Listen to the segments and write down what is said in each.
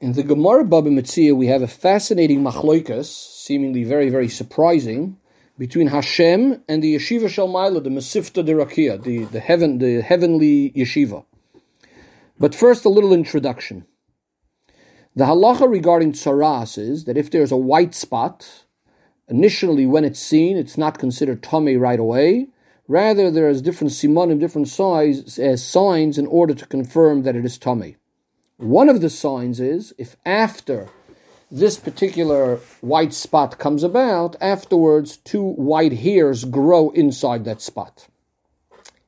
In the Gemara Baba Metzia, we have a fascinating machloikas, seemingly very, very surprising, between Hashem and the Yeshiva shel Maila, the Masifta de Rakia, the, the, heaven, the heavenly yeshiva. But first, a little introduction. The halacha regarding tsaras is that if there's a white spot, initially when it's seen, it's not considered Tomei right away. Rather, there is different simonim, different size, as signs in order to confirm that it is Tomei. One of the signs is if after this particular white spot comes about, afterwards two white hairs grow inside that spot.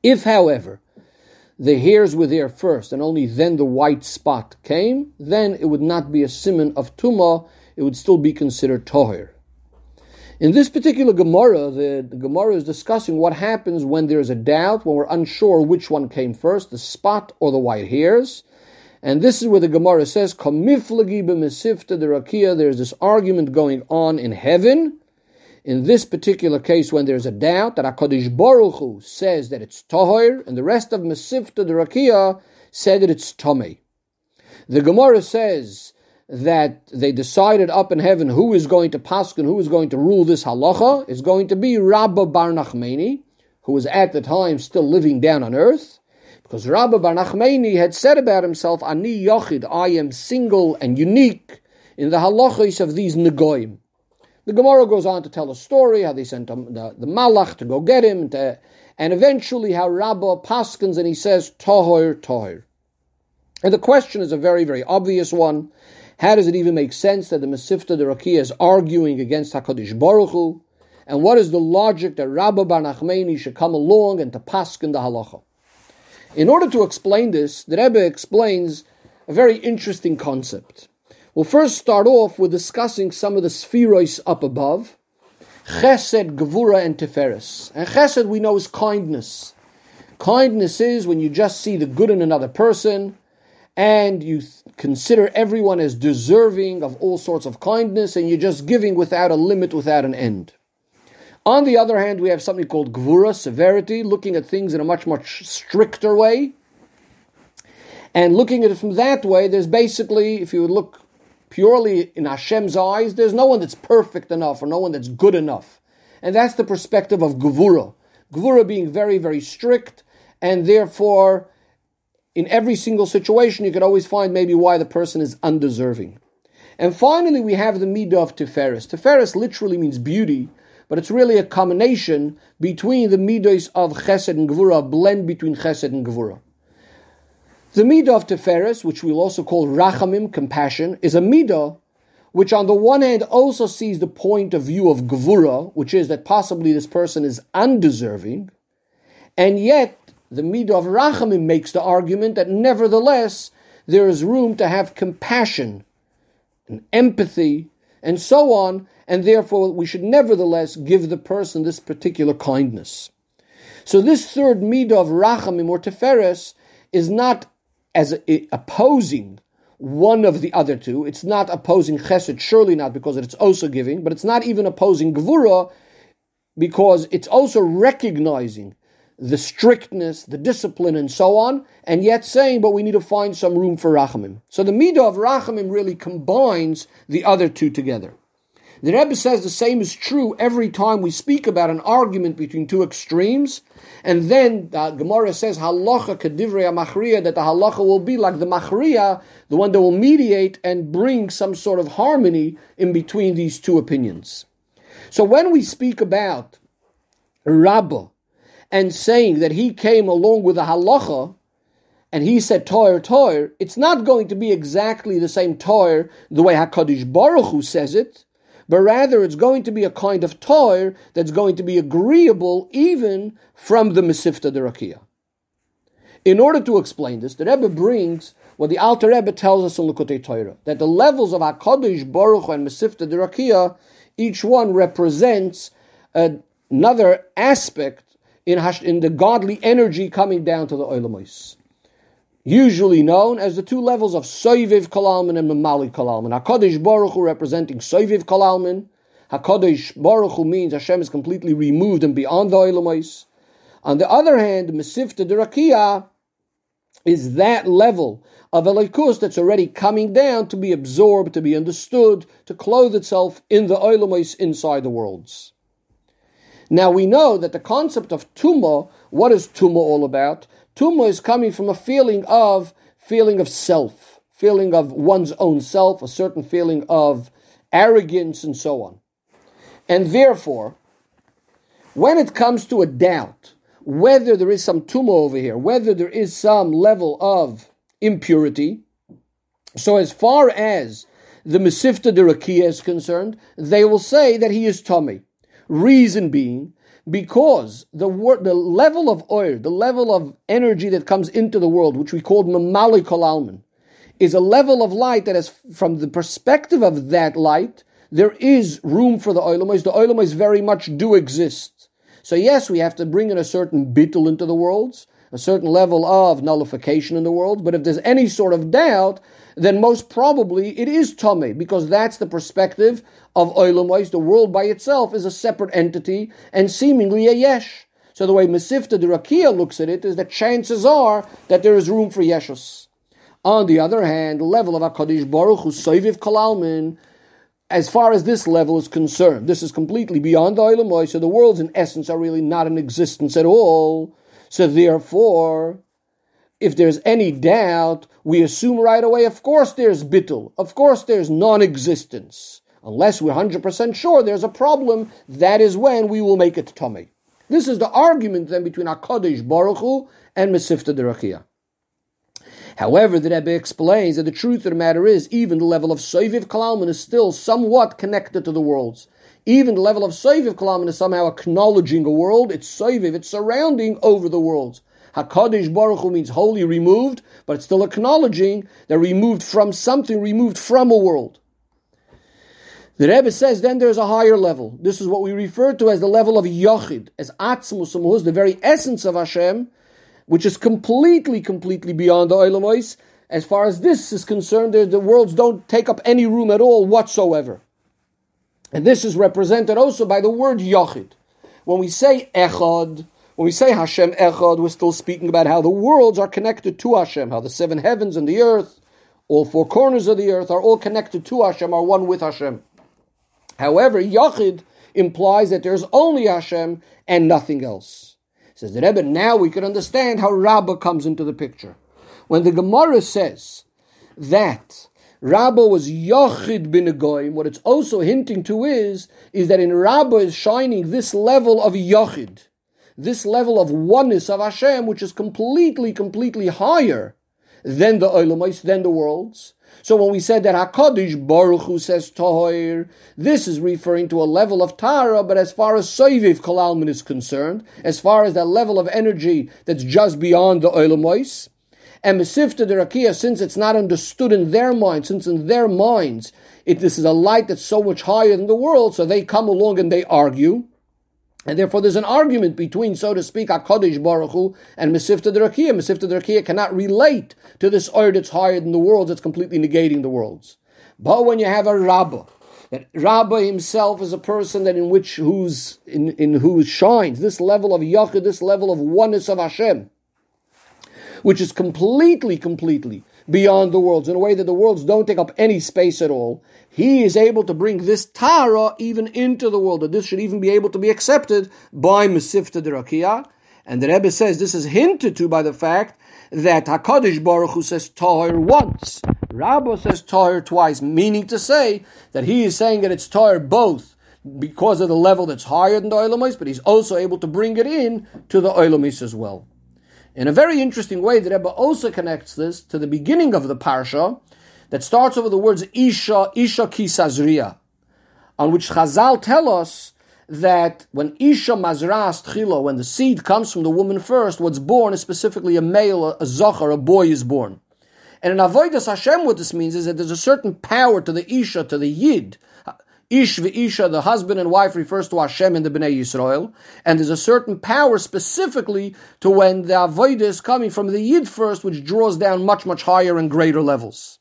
If, however, the hairs were there first and only then the white spot came, then it would not be a simon of tuma, it would still be considered tohir. In this particular Gemara, the, the Gemara is discussing what happens when there is a doubt, when we're unsure which one came first, the spot or the white hairs. And this is where the Gemara says, Kamiflagi b'mesifta the rakia, there's this argument going on in heaven. In this particular case, when there's a doubt, that HaKadosh Baruch Hu says that it's Tahir, and the rest of the Rakia said that it's Tomei. The Gemara says that they decided up in heaven who is going to paskin, who is going to rule this halacha, is going to be Rabba Bar Nachmani, who was at the time still living down on earth. Because Rabbi Bar had said about himself, Ani Yochid, I am single and unique in the halachos of these Negoim. The Gemara goes on to tell a story how they sent the, the Malach to go get him, and, to, and eventually how Rabbah paskins and he says, Tohir, Tohir. And the question is a very, very obvious one. How does it even make sense that the Mesifta the Rakia is arguing against HaKadosh Baruch Hu? And what is the logic that Rabbah Bar Nachmani should come along and to paskin the halacha? In order to explain this, the Rebbe explains a very interesting concept. We'll first start off with discussing some of the sefiros up above. Chesed, Gevura, and Tiferes. And Chesed we know is kindness. Kindness is when you just see the good in another person and you th- consider everyone as deserving of all sorts of kindness and you're just giving without a limit, without an end. On the other hand, we have something called gvura, severity, looking at things in a much, much stricter way. And looking at it from that way, there's basically, if you would look purely in Hashem's eyes, there's no one that's perfect enough or no one that's good enough. And that's the perspective of gvura. Gvura being very, very strict, and therefore, in every single situation, you could always find maybe why the person is undeserving. And finally, we have the midah of Tiferes. Tiferes literally means beauty, but it's really a combination between the midos of chesed and gevura, blend between chesed and gevura. The midah of Tiferes, which we'll also call rachamim, compassion, is a midah which on the one hand also sees the point of view of gevura, which is that possibly this person is undeserving, and yet the midah of rachamim makes the argument that nevertheless there is room to have compassion and empathy and so on, and therefore we should nevertheless give the person this particular kindness. So this third midah of rachamim or Tiferes is not as opposing one of the other two. It's not opposing chesed, surely not because it's also giving, but it's not even opposing gvura because it's also recognizing the strictness, the discipline, and so on, and yet saying, but we need to find some room for rachamim. So the midah of rachamim really combines the other two together. The Rebbe says the same is true every time we speak about an argument between two extremes, and then the Gemara says halacha kedivrei machriya that the halacha will be like the machriya, the one that will mediate and bring some sort of harmony in between these two opinions. So when we speak about Rabbah and saying that he came along with a halacha, and he said toir toir, it's not going to be exactly the same toir the way Hakadosh Baruch Hu says it but rather it's going to be a kind of toir that's going to be agreeable even from the Mesifta Derakia. In order to explain this, the Rebbe brings what the Alter Rebbe tells us in Likutei Torah, that the levels of HaKadosh Baruch and Mesifta Derakia, each one represents another aspect in, in the godly energy coming down to the Olamais usually known as the two levels of Soiviv Kalalman and Mamali Kalalman. HaKadosh Baruch Hu representing Soiviv Kalalman. HaKadosh Baruch Hu means Hashem is completely removed and beyond the Olamais. On the other hand, Mesivta Derakia, is that level of Elikus that's already coming down to be absorbed, to be understood, to clothe itself in the Oilamos inside the worlds. Now we know that the concept of Tuma, what is Tuma all about? Tuma is coming from a feeling of feeling of self, feeling of one's own self, a certain feeling of arrogance and so on. And therefore, when it comes to a doubt, whether there is some tuma over here, whether there is some level of impurity, so as far as the Mesifta de Rakia is concerned, they will say that he is Tomei. Reason being, because the wor- the level of ohr, the level of energy that comes into the world, which we call mamali kolalman, is a level of light that is, from the perspective of that light, there is room for the oilamos. The oilamos very much do exist. So yes, we have to bring in a certain bittul into the worlds, a certain level of nullification in the world. But if there's any sort of doubt, then most probably it is Tomei, because that's the perspective of Oilamwais. The world by itself is a separate entity and seemingly a Yesh. So the way Mesifta the Rakia looks at it is that chances are that there is room for Yeshus. On the other hand, the level of HaKadosh Baruch Hu Soiviv Kalalmin, as far as this level is concerned, this is completely beyond the Oilamoy, so the worlds in essence are really not in existence at all. So therefore, if there's any doubt, we assume right away, of course there's bittul, of course there's non-existence. Unless we're 100% sure there's a problem, that is when we will make it Tomei. This is the argument then between HaKadosh Baruch Hu and Mesifta Derakia. However, the Rebbe explains that the truth of the matter is, even the level of Soiviv Kalalman is still somewhat connected to the worlds. Even the level of Soiviv Kalalman is somehow acknowledging a world, it's Soiviv, it's surrounding over the worlds. Hakadosh Baruch Hu means wholly removed, but it's still acknowledging they're removed from something, removed from a world. The Rebbe says then there's a higher level. This is what we refer to as the level of Yochid, as Atzmus the very essence of Hashem, which is completely, completely beyond the Oilamois. As far as this is concerned, the worlds don't take up any room at all whatsoever. And this is represented also by the word Yochid. When we say Echad, when we say Hashem Echad, we're still speaking about how the worlds are connected to Hashem, how the seven heavens and the earth, all four corners of the earth are all connected to Hashem, are one with Hashem. However, Yachid implies that there's only Hashem and nothing else. Says the Rebbe, now we can understand how Rabbah comes into the picture. When the Gemara says that Rabbah was Yachid bin Goyim, what it's also hinting to is, is that in Rabba is shining this level of Yachid this level of oneness of Hashem, which is completely, completely higher than the Olamais, than the worlds. So when we said that Hakadosh Baruch Hu says Tahir, this is referring to a level of Tara, but as far as Soiviv Kalalman is concerned, as far as that level of energy that's just beyond the Olamais, and Mesifta Derakia, since it's not understood in their minds, since in their minds it, this is a light that's so much higher than the world, so they come along and they argue. And therefore, there's an argument between, so to speak, HaKadosh Baruch Hu and Mesifta Derakia. Mesifta Derakia cannot relate to this ohr that's higher than the worlds, that's completely negating the worlds. But when you have a Rabbah, that Rabbah himself is a person that in which whose in, in whose shines this level of Yachid, this level of oneness of Hashem, which is completely, completely beyond the worlds in a way that the worlds don't take up any space at all. He is able to bring this Tara even into the world, that this should even be able to be accepted by Mesifta Derakia. And the Rebbe says this is hinted to by the fact that Hakadosh Baruch Hu says Tahir once, Rabbah says Tahir twice, meaning to say that he is saying that it's Tahir both because of the level that's higher than the Oilamis, but he's also able to bring it in to the Oilamis as well. In a very interesting way, the Rebbe also connects this to the beginning of the parsha that starts over the words Isha, Isha Kisazriya, on which Chazal tell us that when Isha Mazras Tchilo, when the seed comes from the woman first, what's born is specifically a male, a Zachar, a boy is born. And in Avodas Hashem, what this means is that there's a certain power to the Isha, to the Yid, Ish v'isha, the husband and wife, refers to Hashem in the Bnei Yisrael, and there's a certain power specifically to when the avodah is coming from the Yid first, which draws down much, much higher and greater levels.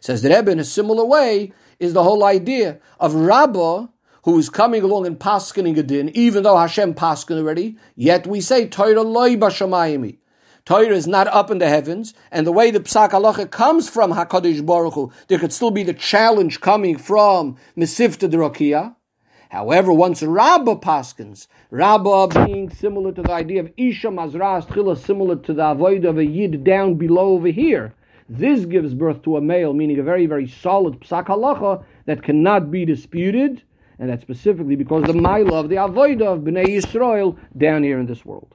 Says the Rebbe in a similar way is the whole idea of Rabbah, who is coming along and paskening a din, even though Hashem paskin already, yet we say Torah loy. Torah is not up in the heavens, and the way the Psak Halacha comes from Hakadosh Baruch Hu, there could still be the challenge coming from Mesivta Derakia. However, once Rabbah paskins, Rabbah being similar to the idea of Isha Mazras Tchila, similar to the avodah of a Yid down below over here, this gives birth to a male, meaning a very, very solid Psak Halacha that cannot be disputed, and that's specifically because the Mila of the avodah of Bnei Yisrael down here in this world.